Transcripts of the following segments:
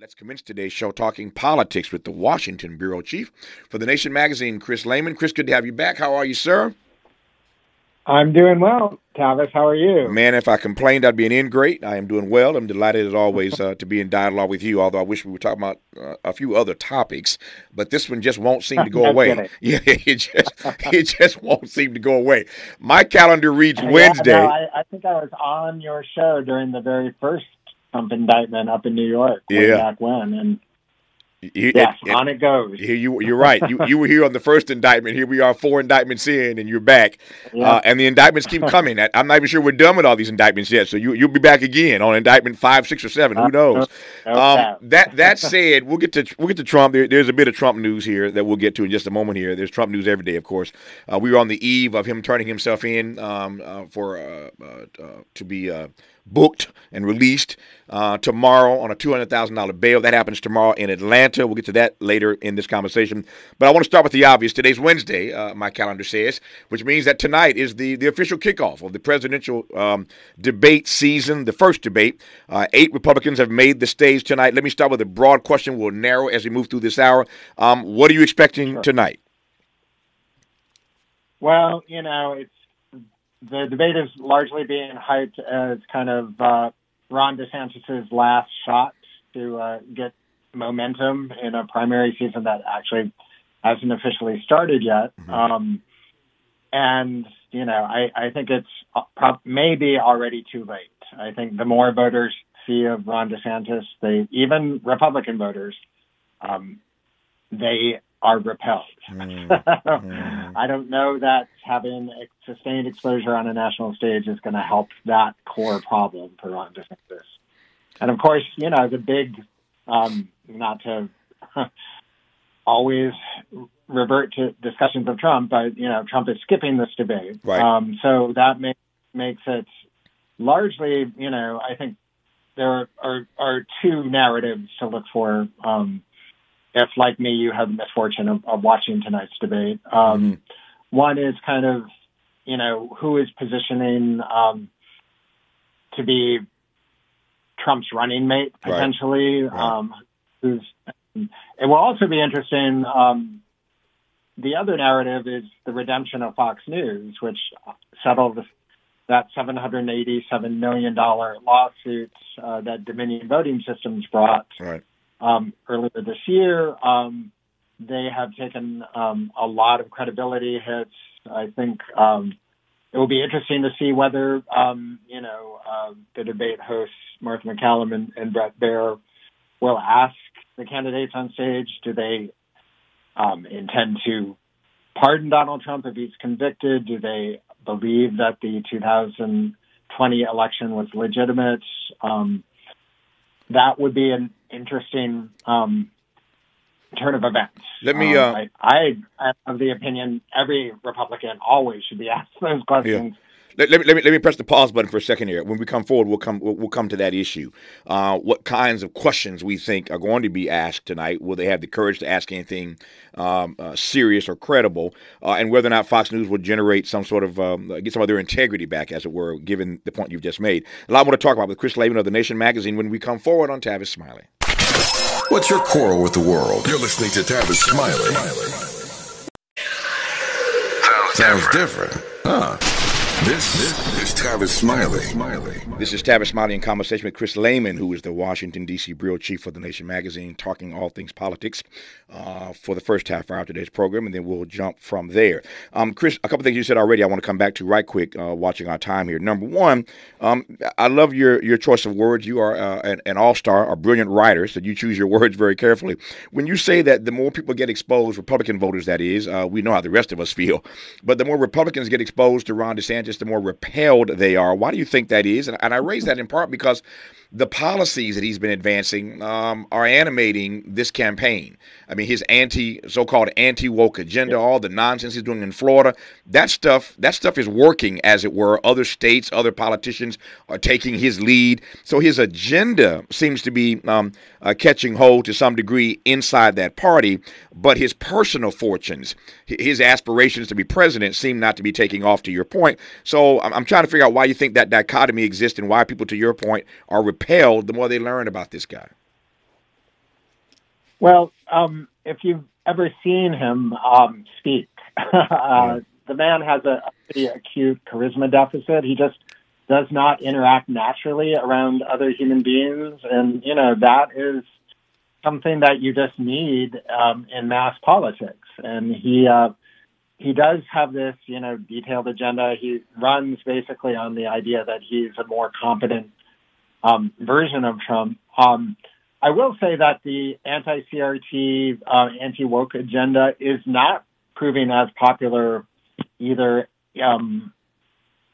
Let's commence today's show talking politics with the Washington bureau chief for the Nation magazine, Chris Lehmann. Chris, good to have you back. How are you, sir? I'm doing well, Tavis. How are you? Man, if I complained, I'd be an ingrate. I am doing well. I'm delighted as always uh, to be in dialogue with you. Although I wish we were talking about uh, a few other topics, but this one just won't seem to go away. Yeah, it just it just won't seem to go away. My calendar reads yeah, Wednesday. No, I, I think I was on your show during the very first Trump indictment up in New York. Yeah. back when, and you, yes, it, on it goes. You, you're right. You, you were here on the first indictment. Here we are, four indictments in, and you're back. Yeah. Uh, and the indictments keep coming. I'm not even sure we're done with all these indictments yet. So you, you'll be back again on indictment five, six, or seven. Who knows? Um, that that said, we'll get to we'll get to Trump. There, there's a bit of Trump news here that we'll get to in just a moment. Here, there's Trump news every day, of course. Uh, we were on the eve of him turning himself in um, uh, for uh, uh, uh, to be booked and released uh, tomorrow on a $200,000 bail. That happens tomorrow in Atlanta. We'll get to that later in this conversation. But I want to start with the obvious. Today's Wednesday, uh, my calendar says, which means that tonight is the, the official kickoff of the presidential um, debate season, the first debate. Uh, eight Republicans have made the stage tonight. Let me start with a broad question. We'll narrow as we move through this hour. Um, what are you expecting sure. tonight? Well, you know, it's the debate is largely being hyped as kind of uh, Ron DeSantis's last shot to uh, get momentum in a primary season that actually hasn't officially started yet. Mm-hmm. Um, and you know, I, I think it's uh, pro- maybe already too late. I think the more voters see of Ron DeSantis, they even Republican voters, um, they are repelled. Mm. I don't know that having sustained exposure on a national stage is going to help that core problem for Ron DeSantis. And of course, you know, the big, um, not to always revert to discussions of Trump, but, you know, Trump is skipping this debate. Right. Um, so that make, makes it largely, you know, I think there are, are two narratives to look for. Um, if, like me, you have the misfortune of, of watching tonight's debate. Um, mm-hmm. One is kind of, you know, who is positioning um, to be Trump's running mate potentially. Right. Right. Um, who's it will also be interesting. Um, the other narrative is the redemption of Fox News, which settled that $787 million lawsuit uh, that Dominion Voting Systems brought right um, earlier this year. Um, they have taken um, a lot of credibility hits. I think um, it will be interesting to see whether um, you know uh, the debate hosts Martha MacCallum and, and Bret Baier will ask the candidates on stage, do they um, intend to pardon Donald Trump if he's convicted? Do they believe that the 2020 election was legitimate? Um, that would be an interesting um, turn of events. Let me. Um, uh, I, I have the opinion every Republican always should be asked those questions. Yeah. Let, let, me, let, me, let me press the pause button for a second here. When we come forward, we'll come we'll, we'll come to that issue. Uh, what kinds of questions we think are going to be asked tonight? Will they have the courage to ask anything um, uh, serious or credible? Uh, and whether or not Fox News will generate some sort of um, get some of their integrity back, as it were, given the point you've just made. A lot more to talk about with Chris Lehmann of the Nation magazine when we come forward on Tavis Smiley. What's your quarrel with the world? You're listening to Tavis Smiley. Sounds different, huh? This is Tavis Smiley. This is Tavis Smiley in conversation with Chris Lehmann, who is the Washington, D.C. bureau chief for the Nation magazine, talking all things politics uh, for the first half hour of today's program, and then we'll jump from there. Um, Chris, a couple things you said already I want to come back to right quick, uh, watching our time here. Number one, um, I love your, your choice of words. You are uh, an, an all star, a brilliant writer, so you choose your words very carefully. When you say that the more people get exposed, Republican voters, that is, uh, we know how the rest of us feel, but the more Republicans get exposed to Ron DeSantis, just the more repelled they are. Why do you think that is? And, and I raise that in part because the policies that he's been advancing um, are animating this campaign. I mean, his anti, so-called anti-woke agenda, all the nonsense he's doing in Florida, that stuff, that stuff is working, as it were. Other states, other politicians are taking his lead. So his agenda seems to be um, uh, catching hold to some degree inside that party, but his personal fortunes, his aspirations to be president, seem not to be taking off. To your point, so I'm, I'm trying to figure out why you think that dichotomy exists and why people, to your point, are repelled the more they learn about this guy? Well, um, if you've ever seen him um, speak, uh, the man has a, a pretty acute charisma deficit. He just does not interact naturally around other human beings, and you know that is something that you just need um, in mass politics. And he uh, he does have this, you know, detailed agenda. He runs basically on the idea that he's a more competent um, version of Trump. Um, I will say that the anti-CRT, uh, anti-woke agenda is not proving as popular either um,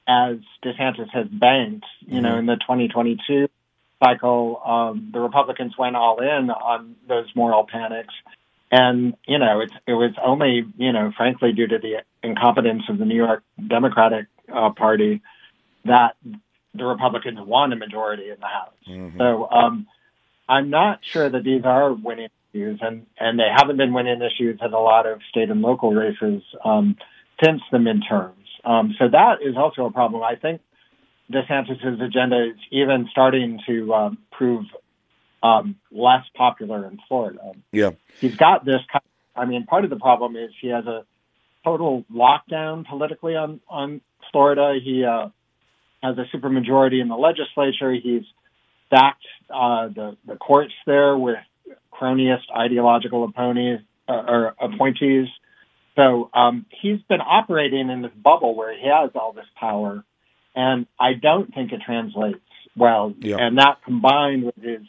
as DeSantis has banked. You know, mm-hmm. in the 2022 cycle, um, the Republicans went all in on those moral panics. And, you know, it's, it was only, you know, frankly, due to the incompetence of the New York Democratic uh, Party that the Republicans won a majority in the House. Mm-hmm. So um, I'm not sure that these are winning issues, and, and they haven't been winning issues in a lot of state and local races um, since the midterms. Um, so that is also a problem. I think DeSantis's agenda is even starting to um, prove um, less popular in Florida. Yeah, he's got this. Kind of, I mean, part of the problem is he has a total lockdown politically on on Florida. He uh, has a supermajority in the legislature. He's stacked uh, the the courts there with cronyist ideological uh, or appointees. So um, he's been operating in this bubble where he has all this power and I don't think it translates well. Yeah. And that combined with his,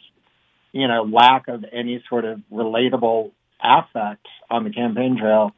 you know, lack of any sort of relatable affect on the campaign trail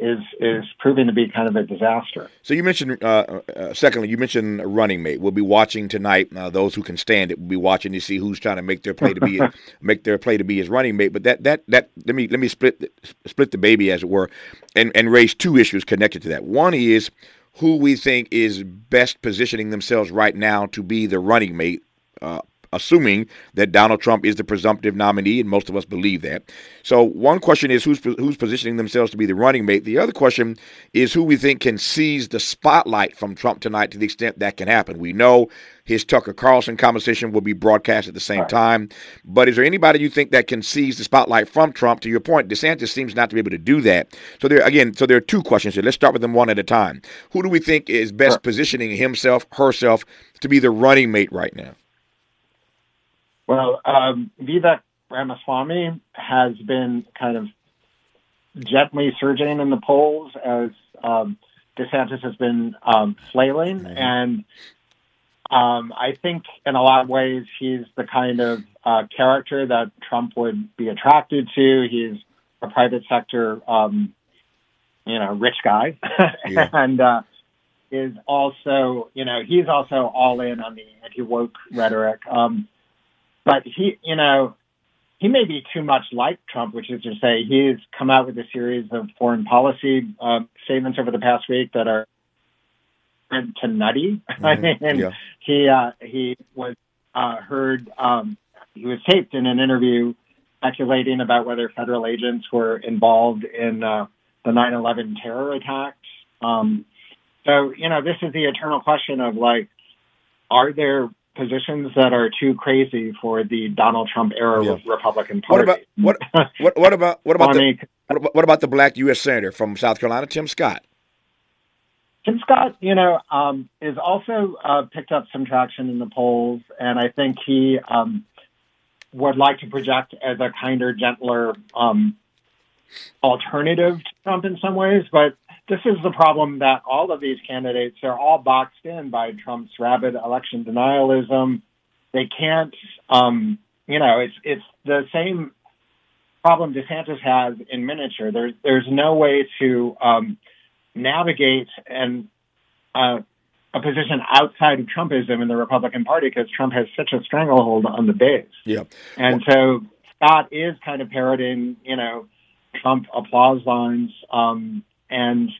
is is proving to be kind of a disaster. So you mentioned, uh, uh, secondly, you mentioned running mate. We'll be watching tonight. Uh, those who can stand it will be watching to see who's trying to make their play to be make their play to be his running mate. But that that that let me let me split split the baby as it were, and and raise two issues connected to that. One is who we think is best positioning themselves right now to be the running mate, uh, assuming that Donald Trump is the presumptive nominee, and most of us believe that. So, one question is who's who's positioning themselves to be the running mate. The other question is who we think can seize the spotlight from Trump tonight to the extent that can happen. We know his Tucker Carlson conversation will be broadcast at the same right. time. But is there anybody you think that can seize the spotlight from Trump? To your point, DeSantis seems not to be able to do that. So there again, so there are two questions here. Let's start with them one at a time. Who do we think is best positioning himself, herself, to be the running mate right now? Well, um, Vivek Ramaswamy has been kind of gently surging in the polls as um, DeSantis has been um, flailing, mm-hmm. and um, I think in a lot of ways he's the kind of uh, character that Trump would be attracted to. He's a private sector, um, you know, rich guy, yeah. and uh, is also, you know, he's also all in on the anti woke rhetoric. Um, but he, you know, he may be too much like Trump, which is to say, he's come out with a series of foreign policy uh, statements over the past week that are to nutty. Mm-hmm. I mean, yeah. he uh, he was uh, heard um, he was taped in an interview speculating about whether federal agents were involved in uh, the 9/11 terror attacks. Um, so you know, this is the eternal question of like, are there positions that are too crazy for the Donald Trump era yeah. Republican Party? What about what what, what about what about the, what, what about the black U.S. senator from South Carolina, Tim Scott? Tim Scott, you know, um, is also uh, picked up some traction in the polls, and I think he um, would like to project as a kinder, gentler um, alternative to Trump in some ways. But this is the problem that all of these candidates are all boxed in by Trump's rabid election denialism. They can't, um, you know, it's it's the same problem DeSantis has in miniature. There's there's no way to um, navigate and uh, a position outside of Trumpism in the Republican Party because Trump has such a stranglehold on the base. Yeah, and so Scott is kind of parroting, you know, Trump applause lines, um, and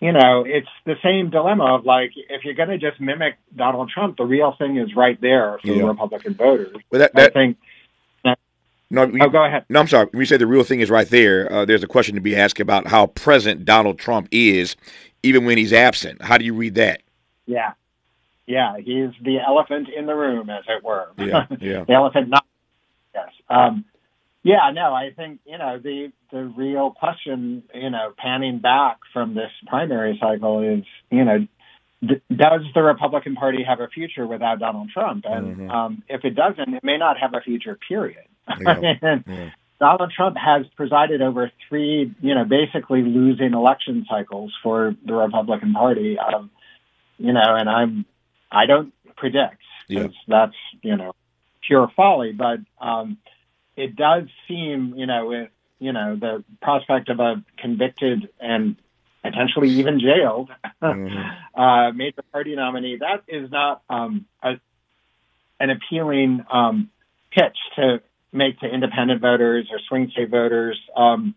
you know, it's the same dilemma of like if you're going to just mimic Donald Trump, the real thing is right there for yeah. the Republican voters. Well, that, that, I think no, you, oh, go ahead. No, I'm sorry. When you say the real thing is right there, uh, there's a question to be asked about how present Donald Trump is, even when he's absent. How do you read that? Yeah, yeah, he's the elephant in the room, as it were. Yeah, yeah. the elephant, not yes. Um, Yeah, no, I think you know the the real question, you know, panning back from this primary cycle is, you know, th- does the Republican Party have a future without Donald Trump? And Mhm. um, if it doesn't, it may not have a future. Period. Yeah. Yeah. Donald Trump has presided over three, you know, basically losing election cycles for the Republican Party. Um, you know, and I'm, I don't predict Yeah. that's, you know, pure folly. But um, it does seem, you know, with you know the prospect of a convicted and potentially even jailed Mhm. uh, major party nominee, that is not um, a, an appealing um, pitch to make to independent voters or swing state voters. Um,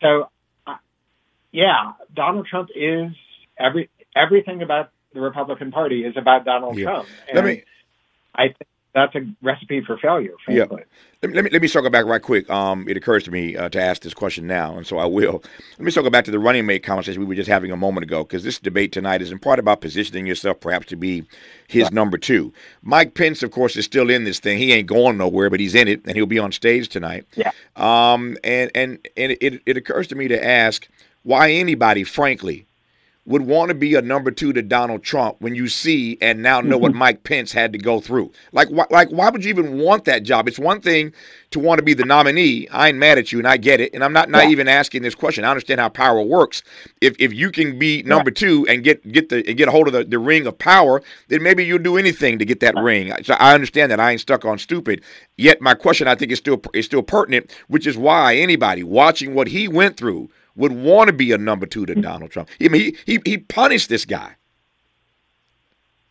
so, uh, yeah, Donald Trump is every everything about the Republican Party is about Donald Yeah. Trump. Let me I think that's a recipe for failure. Yeah. Frankly. Let me, let me let me circle back right quick. Um, it occurs to me uh, to ask this question now, and so I will. Let me circle back to the running mate conversation we were just having a moment ago, because this debate tonight is in part about positioning yourself perhaps to be his number two. Mike Pence, of course, is still in this thing. He ain't going nowhere, but he's in it, and he'll be on stage tonight. Yeah. Um, and and and it it occurs to me to ask why anybody, frankly, would want to be a number two to Donald Trump when you see and now know what mm-hmm. Mike Pence had to go through. Like, why, like, why would you even want that job? It's one thing to want to be the nominee. I ain't mad at you, and I get it. And I'm not naive in asking this question. I understand how power works. If if you can be number two and get get the and get a hold of the, the ring of power, then maybe you'll do anything to get that ring. So I understand that. I ain't stuck on stupid. Yet my question, I think, is still is still pertinent, which is why anybody watching what he went through would want to be a number two to Donald Trump. I mean, he he he punished this guy.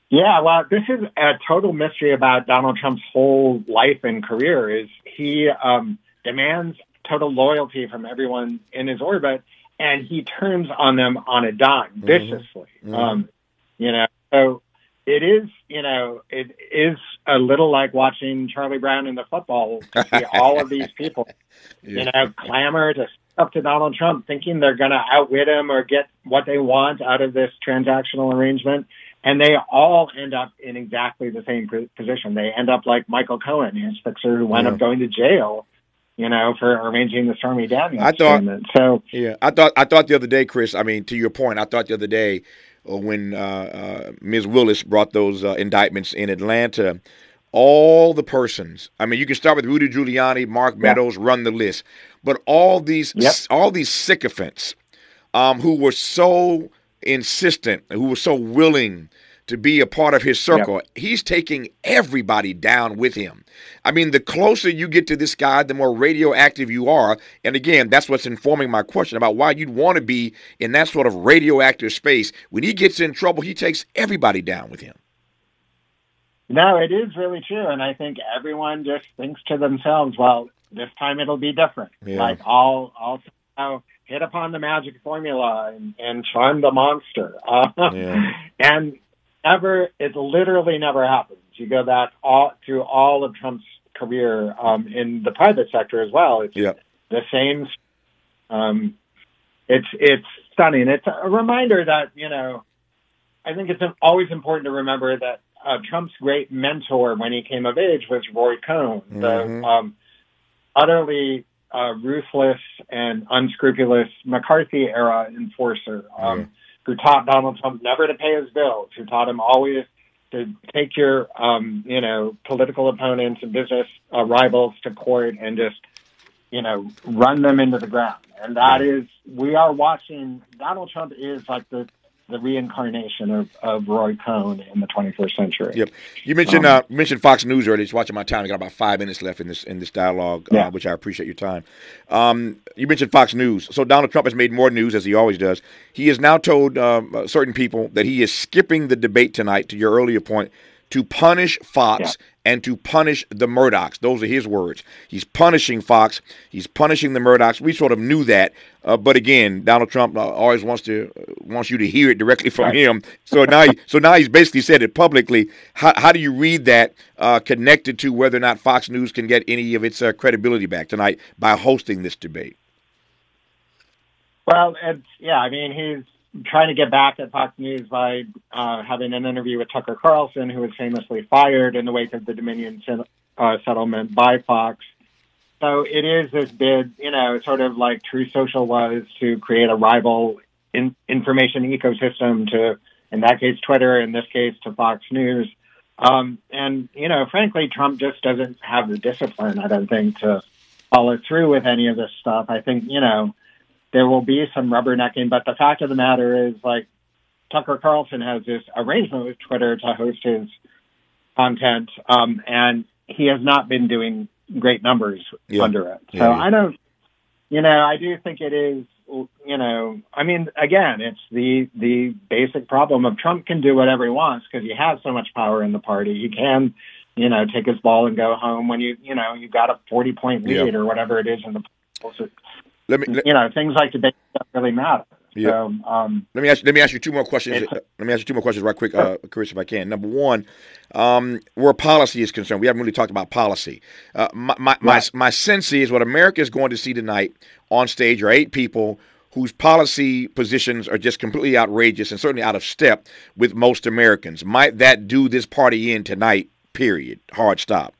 Yeah, well, this is a total mystery about Donald Trump's whole life and career. Is he um, demands total loyalty from everyone in his orbit, and he turns on them on a dime viciously. Mhm. Um, you know, so it is. You know, it is a little like watching Charlie Brown in the football to see all of these people you know, clamor to up to Donald Trump, thinking they're going to outwit him or get what they want out of this transactional arrangement. And they all end up in exactly the same position. They end up like Michael Cohen, his fixer, who wound Yeah. up going to jail, you know, for arranging the Stormy Daniels I thought- payment. So, Yeah, I thought I thought the other day, Chris. I mean, to your point, I thought the other day uh, when uh, uh, Ms. Willis brought those uh, indictments in Atlanta, all the persons. I mean, you can start with Rudy Giuliani, Mark Yeah. Meadows, run the list, but all these Yep. all these sycophants um, who were so insistent, who were so willing to be a part of his circle. He's taking everybody down with him. I mean, the closer you get to this guy, the more radioactive you are. And again, that's what's informing my question about why you'd want to be in that sort of radioactive space. When he gets in trouble, he takes everybody down with him. No, it is really true. And I think everyone just thinks to themselves, well, this time it'll be different. Yeah. Like I'll, I'll somehow hit upon the magic formula and, and charm the monster. Uh, Yeah. And never, it literally never happens. You go back all through all of Trump's career um, in the private sector as well. It's Yep. the same. Um, it's it's stunning. It's a reminder that you know. I think it's always important to remember that uh, Trump's great mentor when he came of age was Roy Cohn, Mhm. the um, utterly uh, ruthless and unscrupulous McCarthy era enforcer, um, Yeah. who taught Donald Trump never to pay his bills, who taught him always to take your, um, you know, political opponents and business uh, rivals to court and just, you know, run them into the ground. And that is, we are watching. Donald Trump is like the the reincarnation of, of Roy Cohn in the 21st century. Yep. You mentioned Um, uh, mentioned Fox News earlier. Just watching my time. I got about five minutes left in this in this dialogue, Yeah. uh, which I appreciate your time. Um, you mentioned Fox News. So Donald Trump has made more news as he always does. He has now told um, uh, certain people that he is skipping the debate tonight. To your earlier point, to punish Fox and to punish the Murdochs. Those are his words. He's punishing Fox. He's punishing the Murdochs. We sort of knew that, uh, but again, Donald Trump uh, always wants to uh, wants you to hear it directly from Right. him. So now, he- so now he's basically said it publicly. How, how do you read that uh, connected to whether or not Fox News can get any of its uh, credibility back tonight by hosting this debate? Well, it's yeah. I mean, he's trying to get back at Fox News by uh, having an interview with Tucker Carlson, who was famously fired in the wake of the Dominion sen- uh, settlement by Fox. so it is this bid, you know, sort of like Truth Social was to create a rival in, information ecosystem to, in that case, Twitter, in this case, to Fox News. Um, and, you know, frankly, Trump just doesn't have the discipline, I don't think, to follow through with any of this stuff. I think, you know, there will be some rubbernecking, but the fact of the matter is, like, Tucker Carlson has this arrangement with Twitter to host his content, um, and he has not been doing great numbers yeah. under it. So yeah, yeah. I don't, you know, I do think it is, you know, I mean, again, it's the the basic problem of Trump can do whatever he wants because he has so much power in the party. He can, you know, take his ball and go home when you, you know, you've got a forty point lead or whatever it is in the polls. Let me, let, you know, things like debate don't really matter. Yeah. So, um, let me ask. Let me ask you two more questions. Let me ask you two more questions right quick, uh, Chris, if I can. Number one, um, where policy is concerned, we haven't really talked about policy. Uh, my my, right. my my sense is what America is going to see tonight on stage are eight people whose policy positions are just completely outrageous and certainly out of step with most Americans. Might that do this party in tonight? Period. Hard stop.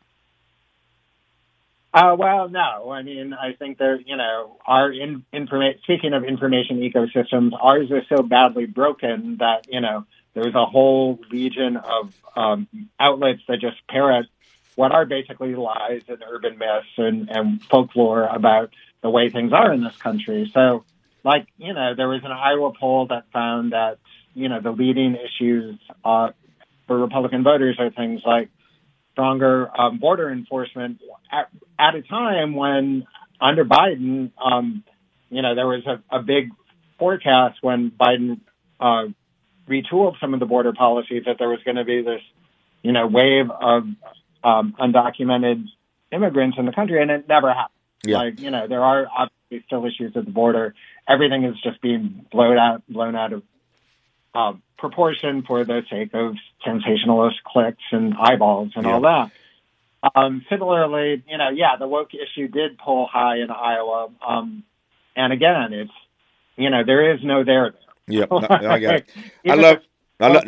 Uh, well, no. I mean, I think there, you know, our in, speaking of information ecosystems, ours is so badly broken that, you know, there's a whole legion of um, outlets that just parrot what are basically lies and urban myths and, and folklore about the way things are in this country. So, like, you know, there was an Iowa poll that found that, you know, the leading issues for Republican voters are things like stronger um, border enforcement at, a time when under Biden, um, you know, there was a, a big forecast when Biden uh, retooled some of the border policies that there was going to be this, you know, wave of um, undocumented immigrants in the country, and it never happened. Yeah. Like, you know, there are obviously still issues at the border. Everything is just being blown out, blown out of uh, proportion for the sake of sensationalist clicks and eyeballs and yeah. all that. Um, similarly, you know, yeah, the woke issue did pull high in Iowa. Um, and again, it's, you know, there is no there there. Yeah, no, I got it. I love, I love,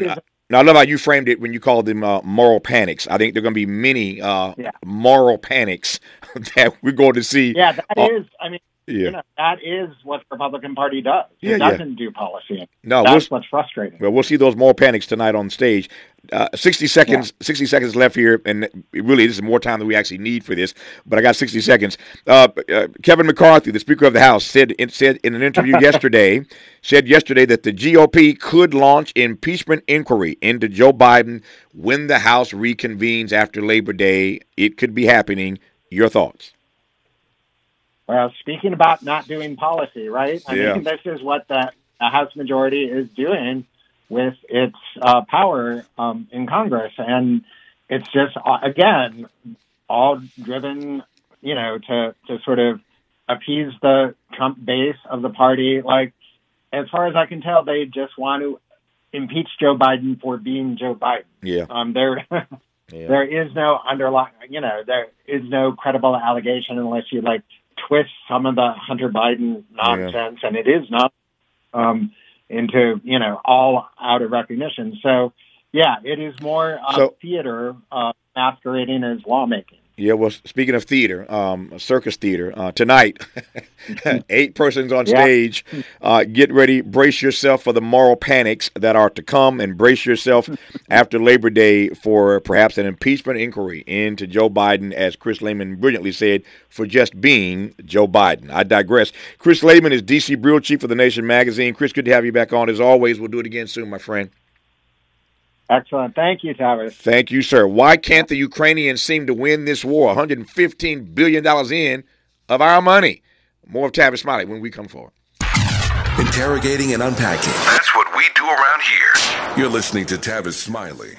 now, I love how you framed it when you called them uh, moral panics. I think there are going to be many uh, yeah. moral panics that we're going to see. Yeah, that uh, is. I mean, yeah. You know, that is what the Republican Party does. It yeah, doesn't yeah. do policy. No, that's we'll, what's frustrating. Well, we'll see those more panics tonight on stage. Uh, 60 seconds yeah. 60 seconds left here and really this is more time than we actually need for this but i got 60 seconds uh, uh, kevin mccarthy the speaker of the house said in, said in an interview yesterday said yesterday that the gop could launch impeachment inquiry into joe biden when the house reconvenes after labor day it could be happening your thoughts well, speaking about not doing policy, right? I yeah. mean, this is what the, the House majority is doing with its uh, power um, in Congress, and it's just uh, again all driven, you know, to to sort of appease the Trump base of the party. Like, as far as I can tell, they just want to impeach Joe Biden for being Joe Biden. Yeah. Um, there, yeah. there is no underlying, you know, there is no credible allegation unless you like twist some of the Hunter Biden nonsense, yeah. and it is not um, into you know all out of recognition. So yeah, it is more uh, so, theater uh, masquerading as lawmaking. Yeah, well, speaking of theater, um, circus theater, uh, tonight, eight persons on stage. Uh, get ready, brace yourself for the moral panics that are to come, and brace yourself after Labor Day for perhaps an impeachment inquiry into Joe Biden, as Chris Lehmann brilliantly said, for just being Joe Biden. I digress. Chris Lehmann is DC Bureau Chief of The Nation magazine. Chris, good to have you back on. As always, we'll do it again soon, my friend. Excellent. Thank you, Thomas. Thank you, sir. Why can't the Ukrainians seem to win this war? $115 billion in of our money. More of Tavis Smiley when we come forward. Interrogating and unpacking. That's what we do around here. You're listening to Tavis Smiley.